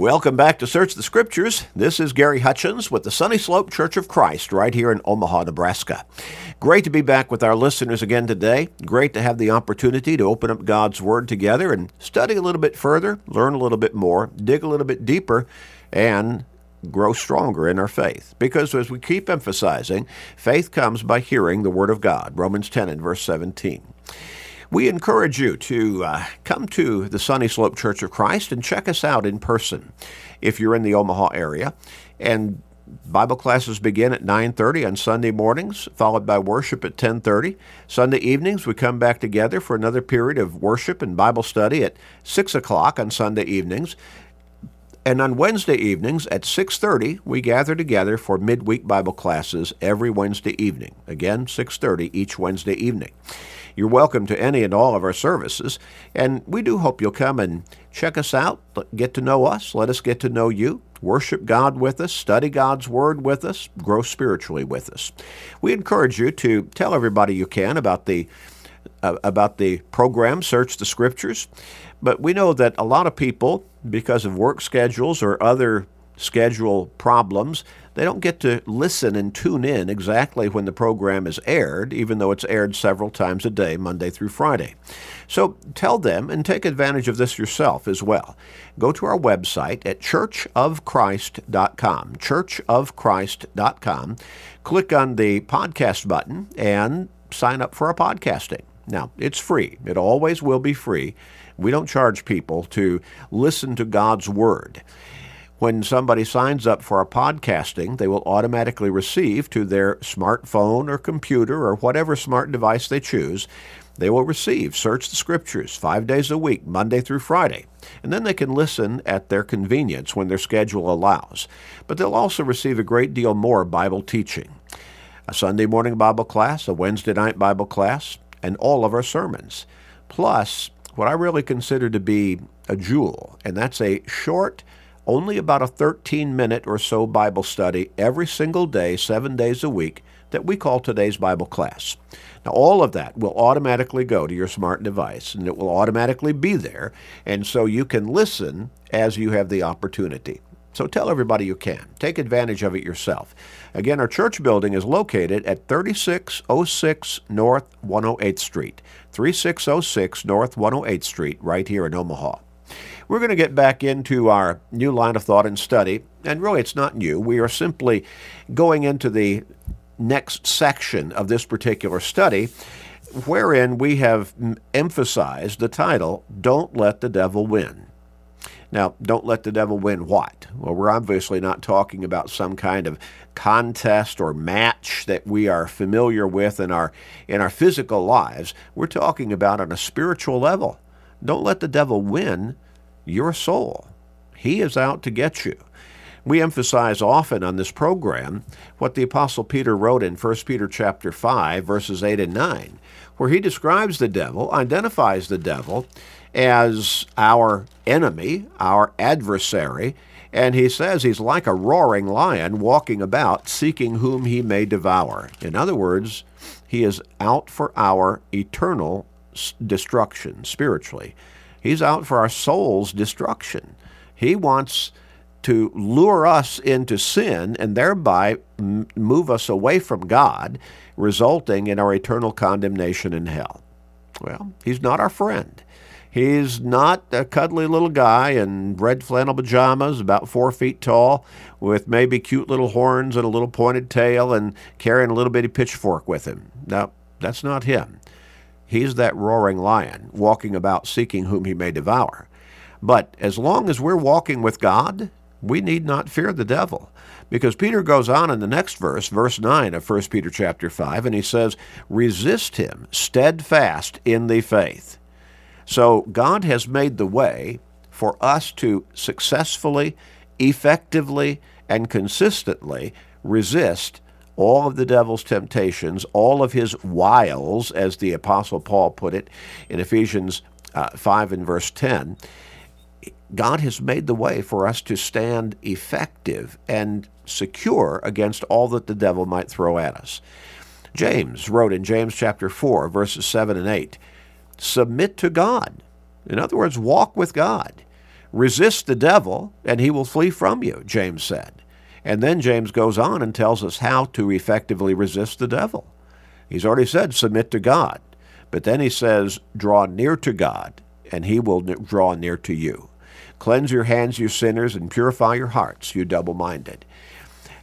Welcome back to Search the Scriptures. This is Gary Hutchins with the Sunny Slope Church of Christ right here in Omaha, Nebraska. Great to be back with our listeners again today. Great to have the opportunity to open up God's Word together and study a little bit further, learn a little bit more, dig a little bit deeper, and grow stronger in our faith. Because as we keep emphasizing, faith comes by hearing the Word of God. Romans 10 and verse 17. We encourage you to uh, come to the Sunny Slope Church of Christ and check us out in person if you're in the Omaha area. And Bible classes begin at 9:30 on Sunday mornings, followed by worship at 10:30. Sunday evenings we come back together for another period of worship and Bible study at 6 o'clock on Sunday evenings. And on Wednesday evenings at 6:30, we gather together for midweek Bible classes every Wednesday evening. Again, 6:30 each Wednesday evening. You're welcome to any and all of our services, and we do hope you'll come and check us out, get to know us, let us get to know you, worship God with us, study God's Word with us, grow spiritually with us. We encourage you to tell everybody you can about the uh, about the program Search the Scriptures. But we know that a lot of people, because of work schedules or other schedule problems, they don't get to listen and tune in exactly when the program is aired, even though it's aired several times a day, Monday through Friday. So tell them and take advantage of this yourself as well. Go to our website at churchofchrist.com, churchofchrist.com, click on the podcast button, and sign up for our podcasting. Now, it's free. It always will be free. We don't charge people to listen to God's Word. When somebody signs up for a podcasting, they will automatically receive to their smartphone or computer or whatever smart device they choose, they will receive Search the Scriptures five days a week, Monday through Friday. And then they can listen at their convenience when their schedule allows. But they'll also receive a great deal more Bible teaching a Sunday morning Bible class, a Wednesday night Bible class, and all of our sermons. Plus, what I really consider to be a jewel, and that's a short, only about a 13 minute or so Bible study every single day, seven days a week, that we call today's Bible class. Now, all of that will automatically go to your smart device and it will automatically be there, and so you can listen as you have the opportunity. So tell everybody you can. Take advantage of it yourself. Again, our church building is located at 3606 North 108th Street. 3606 North 108th Street, right here in Omaha. We're going to get back into our new line of thought and study, and really it's not new. We are simply going into the next section of this particular study, wherein we have emphasized the title, Don't Let the Devil Win. Now, don't let the devil win what? Well, we're obviously not talking about some kind of contest or match that we are familiar with in our in our physical lives. We're talking about on a spiritual level. Don't let the devil win your soul. He is out to get you. We emphasize often on this program what the apostle Peter wrote in 1 Peter chapter 5 verses 8 and 9, where he describes the devil, identifies the devil as our enemy, our adversary, and he says he's like a roaring lion walking about seeking whom he may devour. In other words, he is out for our eternal destruction spiritually. He's out for our soul's destruction. He wants to lure us into sin and thereby move us away from God, resulting in our eternal condemnation in hell. Well, he's not our friend. He's not a cuddly little guy in red flannel pajamas, about four feet tall, with maybe cute little horns and a little pointed tail and carrying a little bitty pitchfork with him. No, that's not him. He's that roaring lion, walking about seeking whom he may devour. But as long as we're walking with God, we need not fear the devil. Because Peter goes on in the next verse, verse 9 of 1 Peter chapter 5, and he says, Resist him steadfast in the faith so God has made the way for us to successfully, effectively, and consistently resist all of the devil's temptations, all of his wiles, as the Apostle Paul put it in Ephesians uh, 5 and verse 10. God has made the way for us to stand effective and secure against all that the devil might throw at us. James wrote in James chapter 4, verses 7 and 8 submit to God. In other words, walk with God. Resist the devil, and he will flee from you, James said. And then James goes on and tells us how to effectively resist the devil. He's already said, submit to God. But then he says, draw near to God, and he will draw near to you. Cleanse your hands, you sinners, and purify your hearts, you double minded.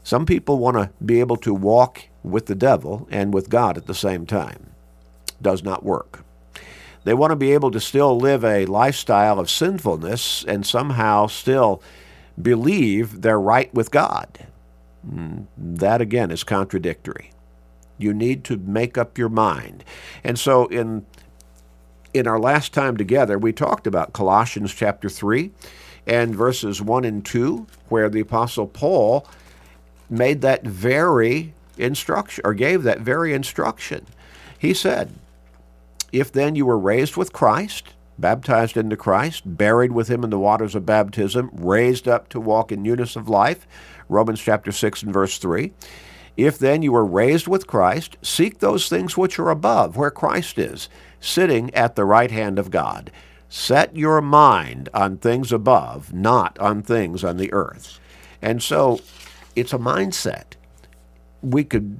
Some people want to be able to walk with the devil and with God at the same time. Does not work. They want to be able to still live a lifestyle of sinfulness and somehow still believe they're right with God. Hmm, that again is contradictory. You need to make up your mind. And so in in our last time together, we talked about Colossians chapter 3 and verses 1 and 2, where the Apostle Paul made that very instruction, or gave that very instruction. He said, If then you were raised with Christ, baptized into Christ, buried with him in the waters of baptism, raised up to walk in newness of life, Romans chapter 6 and verse 3. If then you were raised with Christ, seek those things which are above, where Christ is, sitting at the right hand of God. Set your mind on things above, not on things on the earth. And so it's a mindset. We could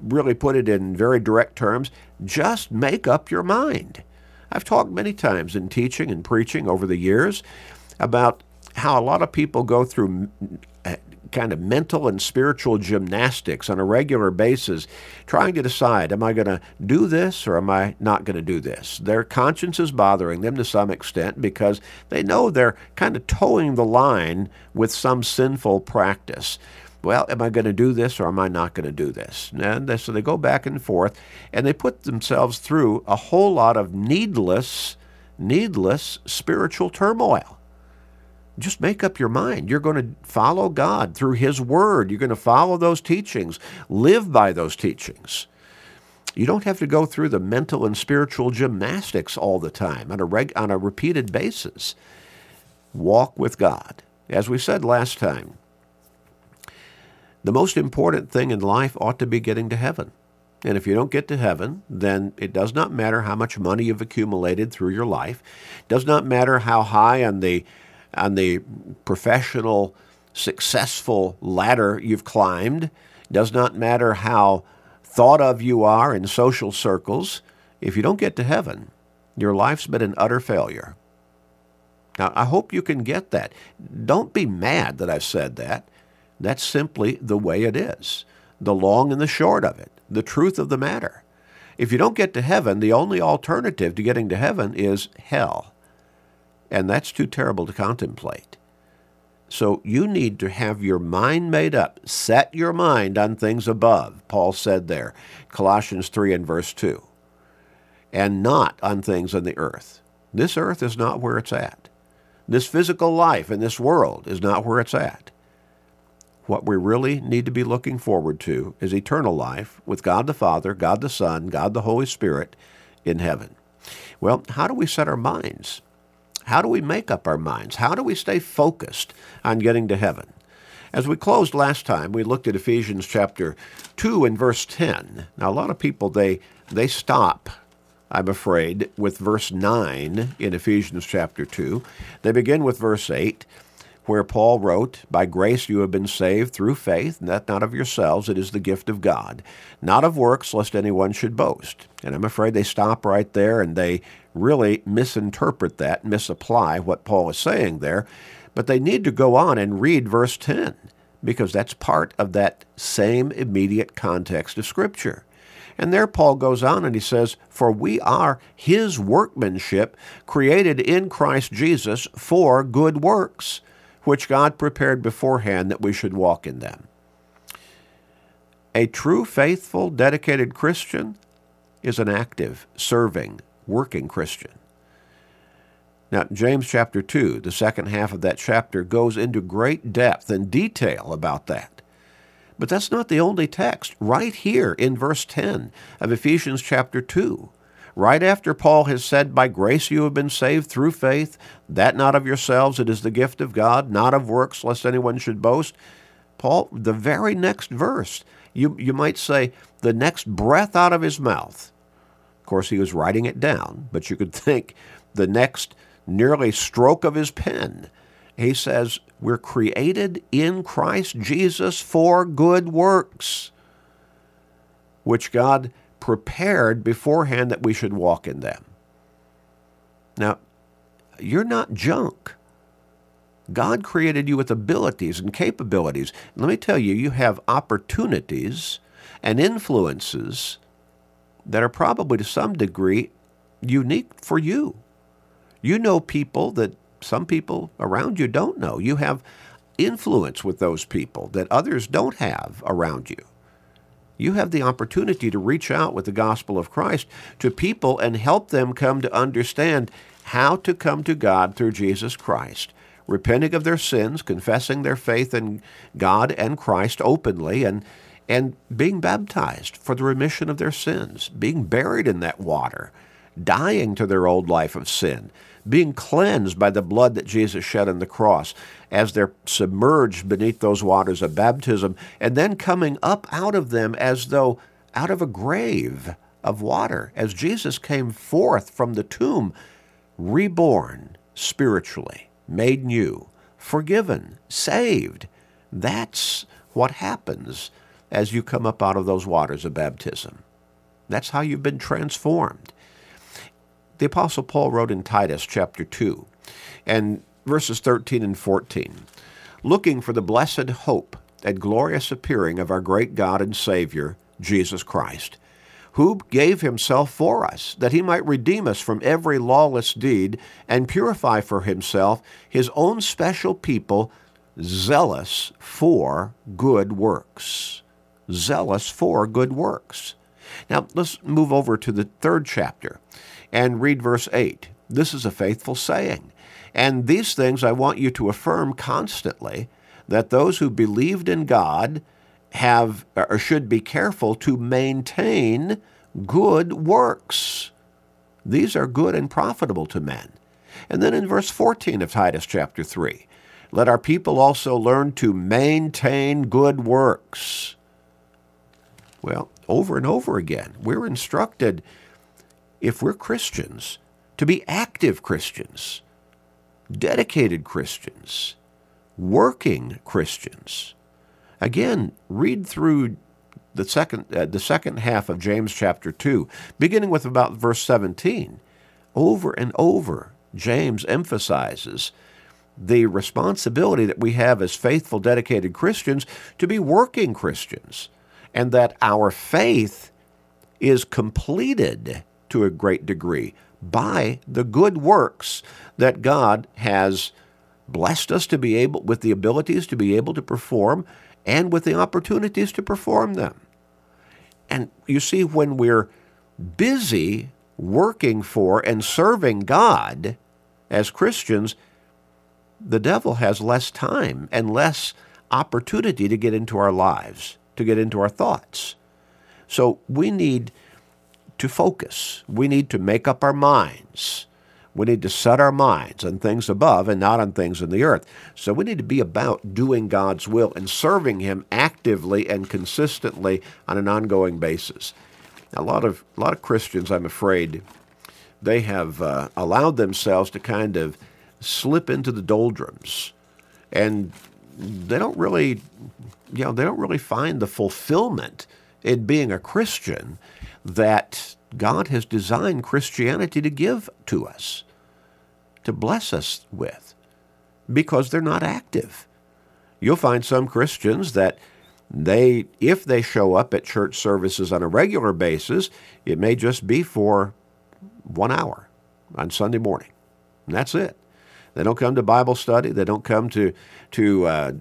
really put it in very direct terms just make up your mind. I've talked many times in teaching and preaching over the years about how a lot of people go through eh, kind of mental and spiritual gymnastics on a regular basis, trying to decide, am I going to do this or am I not going to do this? Their conscience is bothering them to some extent because they know they're kind of toeing the line with some sinful practice. Well, am I going to do this or am I not going to do this? And they, so they go back and forth and they put themselves through a whole lot of needless, needless spiritual turmoil just make up your mind. You're going to follow God through His Word. You're going to follow those teachings, live by those teachings. You don't have to go through the mental and spiritual gymnastics all the time on a, reg- on a repeated basis. Walk with God. As we said last time, the most important thing in life ought to be getting to heaven. And if you don't get to heaven, then it does not matter how much money you've accumulated through your life. It does not matter how high on the on the professional, successful ladder you've climbed. It does not matter how thought of you are in social circles. If you don't get to heaven, your life's been an utter failure. Now, I hope you can get that. Don't be mad that I've said that. That's simply the way it is, the long and the short of it, the truth of the matter. If you don't get to heaven, the only alternative to getting to heaven is hell. And that's too terrible to contemplate. So you need to have your mind made up. Set your mind on things above, Paul said there, Colossians 3 and verse 2, and not on things on the earth. This earth is not where it's at. This physical life in this world is not where it's at. What we really need to be looking forward to is eternal life with God the Father, God the Son, God the Holy Spirit in heaven. Well, how do we set our minds? How do we make up our minds? How do we stay focused on getting to heaven? As we closed last time, we looked at Ephesians chapter 2 and verse 10. Now, a lot of people, they, they stop, I'm afraid, with verse 9 in Ephesians chapter 2. They begin with verse 8 where Paul wrote, By grace you have been saved through faith, and that not of yourselves, it is the gift of God, not of works, lest anyone should boast. And I'm afraid they stop right there and they really misinterpret that, misapply what Paul is saying there. But they need to go on and read verse 10, because that's part of that same immediate context of Scripture. And there Paul goes on and he says, For we are his workmanship, created in Christ Jesus for good works which God prepared beforehand that we should walk in them. A true, faithful, dedicated Christian is an active, serving, working Christian. Now, James chapter 2, the second half of that chapter, goes into great depth and detail about that. But that's not the only text. Right here in verse 10 of Ephesians chapter 2, right after Paul has said, By grace you have been saved through faith, that not of yourselves, it is the gift of God, not of works, lest anyone should boast. Paul, the very next verse, you, you might say, the next breath out of his mouth. Of course, he was writing it down, but you could think the next nearly stroke of his pen. he says we're created in Christ Jesus for good works, which God prepared beforehand that we should walk in them. Now, you're not junk. God created you with abilities and capabilities. let me tell you, you have opportunities and influences that are probably to some degree unique for you. You know people that some people around you don't know. You have influence with those people that others don't have around you. You have the opportunity to reach out with the gospel of Christ to people and help them come to understand how to come to God through Jesus Christ, repenting of their sins, confessing their faith in God and Christ openly, and, and being baptized for the remission of their sins, being buried in that water, dying to their old life of sin, being cleansed by the blood that Jesus shed on the cross as they're submerged beneath those waters of baptism, and then coming up out of them as though out of a grave of water, as Jesus came forth from the tomb reborn spiritually, made new, forgiven, saved. That's what happens as you come up out of those waters of baptism. That's how you've been transformed. The Apostle Paul wrote in Titus chapter 2 and verses 13 and 14 looking for the blessed hope and glorious appearing of our great God and Savior, Jesus Christ who gave himself for us, that he might redeem us from every lawless deed and purify for himself his own special people, zealous for good works. Zealous for good works. Now, let's move over to the third chapter and read verse 8. This is a faithful saying. And these things I want you to affirm constantly that those who believed in God have or should be careful to maintain good works. These are good and profitable to men. And then in verse 14 of Titus chapter 3, let our people also learn to maintain good works. Well, over and over again, we're instructed, if we're Christians, to be active Christians, dedicated Christians, working Christians. Again, read through the second, uh, the second half of James chapter 2, beginning with about verse 17. Over and over, James emphasizes the responsibility that we have as faithful, dedicated Christians to be working Christians, and that our faith is completed to a great degree by the good works that God has blessed us to be able with the abilities to be able to perform and with the opportunities to perform them. And you see, when we're busy working for and serving God as Christians, the devil has less time and less opportunity to get into our lives, to get into our thoughts. So we need to focus. We need to make up our minds we need to set our minds on things above and not on things in the earth. So we need to be about doing God's will and serving Him actively and consistently on an ongoing basis. A lot of a lot of Christians, I'm afraid, they have uh, allowed themselves to kind of slip into the doldrums, and they don't really, you know, they don't really find the fulfillment in being a Christian that God has designed Christianity to give to us to bless us with because they're not active. You'll find some Christians that they if they show up at church services on a regular basis, it may just be for 1 hour on Sunday morning. And that's it. They don't come to Bible study. They don't come to to uh,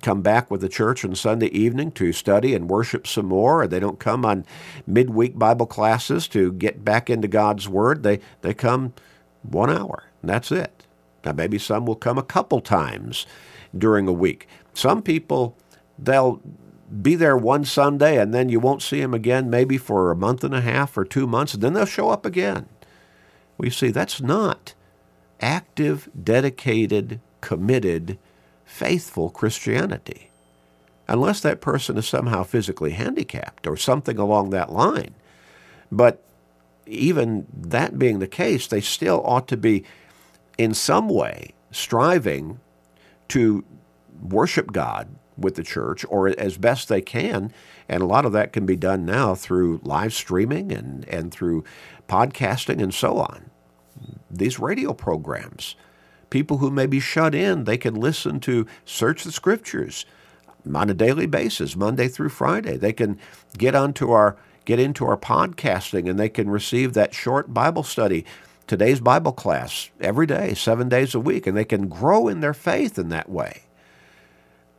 come back with the church on Sunday evening to study and worship some more. Or they don't come on midweek Bible classes to get back into God's Word. They they come one hour. And that's it. Now, maybe some will come a couple times during a week. Some people, they'll be there one Sunday and then you won't see them again maybe for a month and a half or two months, and then they'll show up again. We see that's not active, dedicated, committed, faithful Christianity. Unless that person is somehow physically handicapped or something along that line. But even that being the case, they still ought to be in some way striving to worship God with the church or as best they can. And a lot of that can be done now through live streaming and, and through podcasting and so on. These radio programs, people who may be shut in, they can listen to Search the Scriptures on a daily basis, Monday through Friday. They can get onto our get into our podcasting and they can receive that short Bible study, today's Bible class every day, 7 days a week and they can grow in their faith in that way.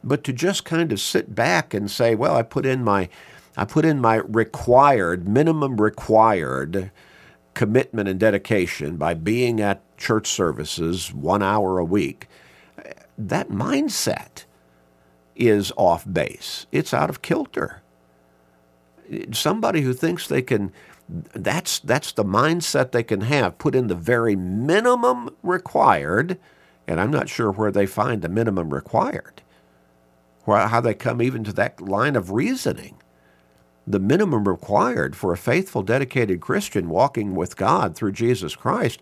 But to just kind of sit back and say, well, I put in my I put in my required, minimum required commitment and dedication by being at church services one hour a week. That mindset is off base. It's out of kilter. Somebody who thinks they can that's that's the mindset they can have put in the very minimum required and I'm not sure where they find the minimum required how they come even to that line of reasoning. The minimum required for a faithful, dedicated Christian walking with God through Jesus Christ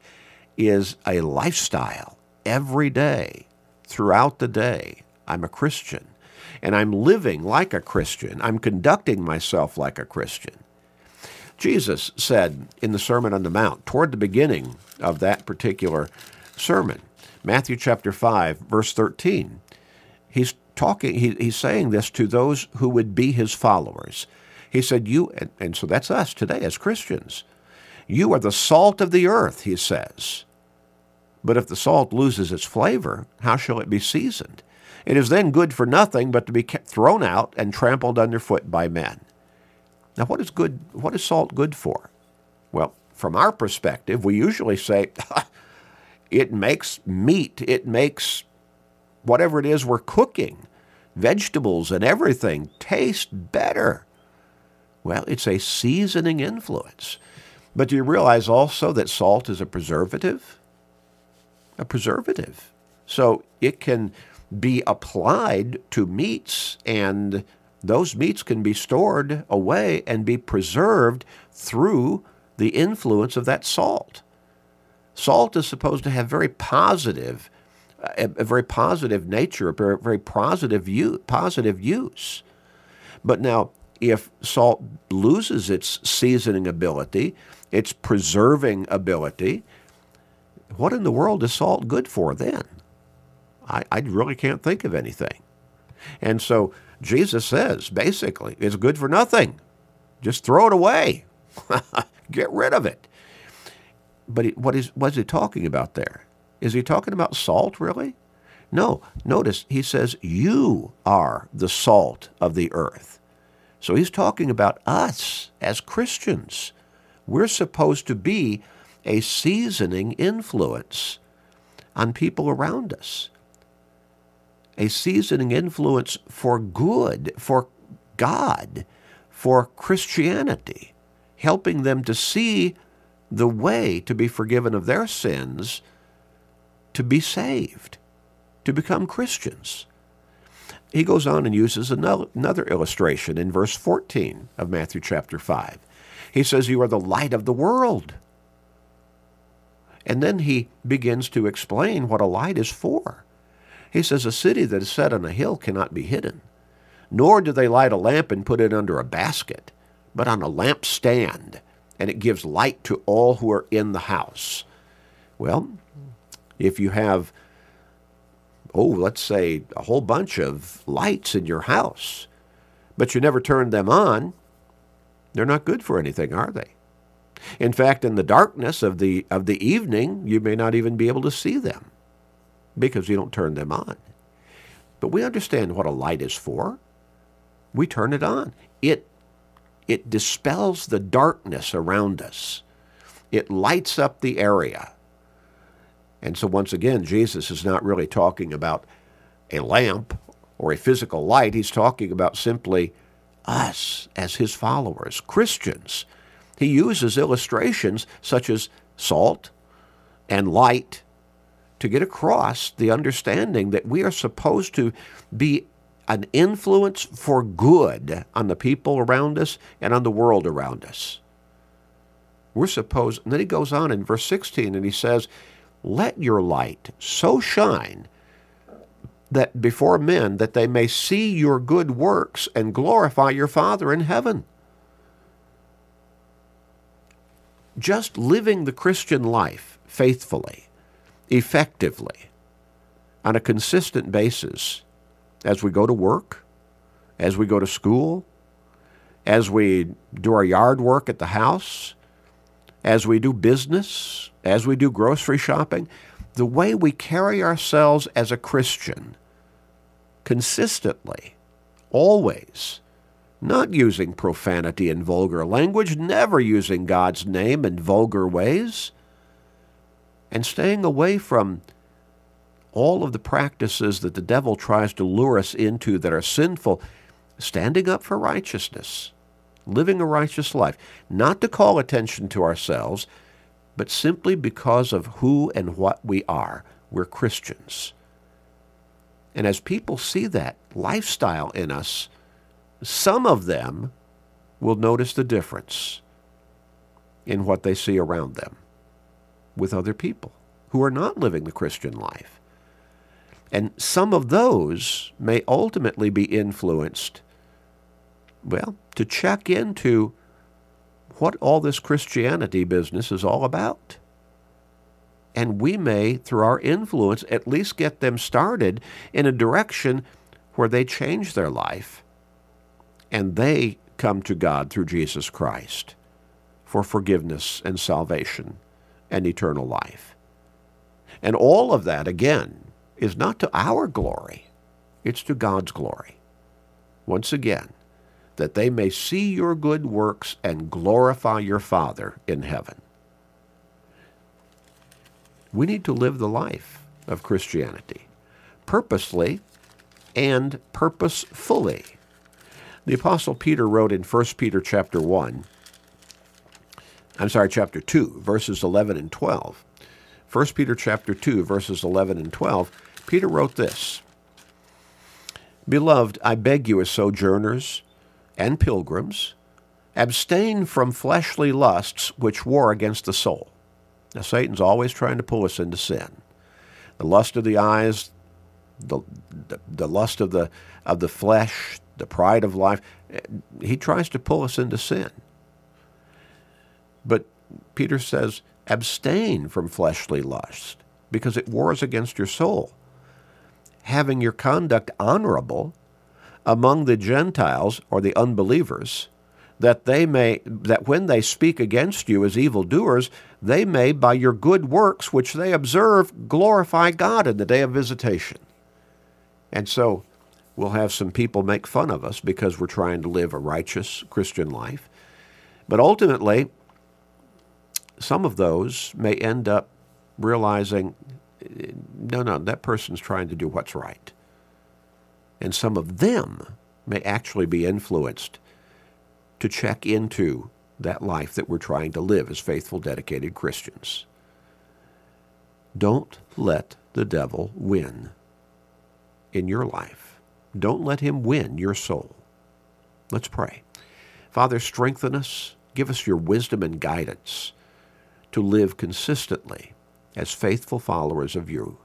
is a lifestyle every day, throughout the day. I'm a Christian, and I'm living like a Christian. I'm conducting myself like a Christian. Jesus said in the Sermon on the Mount, toward the beginning of that particular sermon, Matthew chapter 5, verse 13, he's talking, he, he's saying this to those who would be his followers. He said, You, and, and so that's us today as Christians. You are the salt of the earth, he says. But if the salt loses its flavor, how shall it be seasoned? It is then good for nothing but to be thrown out and trampled underfoot by men. Now, what is good? What is salt good for? Well, from our perspective, we usually say it makes meat, it makes whatever it is we're cooking, vegetables and everything, taste better. Well, it's a seasoning influence. But do you realize also that salt is a preservative? A preservative. So it can be applied to meats, and those meats can be stored away and be preserved through the influence of that salt. Salt is supposed to have very positive a, very positive nature, a very, very positive, use, positive use. But now, if salt loses its seasoning ability, its preserving ability, what in the world is salt good for then? I, I really can't think of anything. And so Jesus says, basically, it's good for nothing. Just throw it away. Get rid of it. But what is what is he talking about there? Is he talking about salt, really? No. Notice he says, You are the salt of the earth. So he's talking about us as Christians. We're supposed to be a seasoning influence on people around us, a seasoning influence for good, for God, for Christianity, helping them to see the way to be forgiven of their sins to be saved, to become Christians. He goes on and uses another, illustration in verse 14 of Matthew chapter 5. He says, You are the light of the world. And then he begins to explain what a light is for. He says, A city that is set on a hill cannot be hidden, nor do they light a lamp and put it under a basket, but on a lampstand, and it gives light to all who are in the house. Well, if you have, oh, let's say a whole bunch of lights in your house, but you never turn them on, they're not good for anything, are they? In fact, in the darkness of the, of the evening, you may not even be able to see them because you don't turn them on. But we understand what a light is for. We turn it on. It, it dispels the darkness around us. It lights up the area. And so, once again, Jesus is not really talking about a lamp or a physical light. He's talking about simply us as his followers, Christians. He uses illustrations such as salt and light to get across the understanding that we are supposed to be an influence for good on the people around us and on the world around us. We're supposed, and then he goes on in verse 16 and he says, let your light so shine that before men that they may see your good works and glorify your Father in heaven. Just living the Christian life faithfully, effectively, on a consistent basis as we go to work, as we go to school, as we do our yard work at the house, as we do business, as we do grocery shopping, the way we carry ourselves as a Christian consistently, always, not using profanity and vulgar language, never using God's name in vulgar ways, and staying away from all of the practices that the devil tries to lure us into that are sinful, standing up for righteousness, living a righteous life, not to call attention to ourselves, but simply because of who and what we are. We're Christians. And as people see that lifestyle in us, some of them will notice the difference in what they see around them with other people who are not living the Christian life. And some of those may ultimately be influenced, well, to check into what all this Christianity business is all about. And we may, through our influence, at least get them started in a direction where they change their life and they come to God through Jesus Christ for forgiveness and salvation and eternal life. And all of that, again, is not to our glory, it's to God's glory. Once again, that they may see your good works and glorify your Father in heaven. We need to live the life of Christianity purposely and purposefully. The apostle Peter wrote in 1 Peter chapter 1, I'm sorry, chapter 2, verses 11 and 12. 1 Peter chapter 2, verses 11 and 12, Peter wrote this, Beloved, I beg you as sojourners and pilgrims, abstain from fleshly lusts which war against the soul. Now, Satan's always trying to pull us into sin. The lust of the eyes, the, the, the lust of the, of the flesh, the pride of life, he tries to pull us into sin. But Peter says, abstain from fleshly lust because it wars against your soul. Having your conduct honorable among the Gentiles or the unbelievers, that they may that when they speak against you as evildoers, they may by your good works which they observe glorify God in the day of visitation. And so we'll have some people make fun of us because we're trying to live a righteous Christian life. But ultimately, some of those may end up realizing no, no, that person's trying to do what's right and some of them may actually be influenced to check into that life that we're trying to live as faithful, dedicated Christians. Don't let the devil win in your life. Don't let him win your soul. Let's pray. Father, strengthen us. Give us your wisdom and guidance to live consistently as faithful followers of you,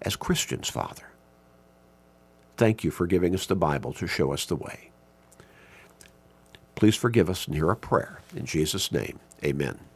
as Christians, Father. Thank you for giving us the Bible to show us the way. Please forgive us and hear our prayer. In Jesus' name, amen.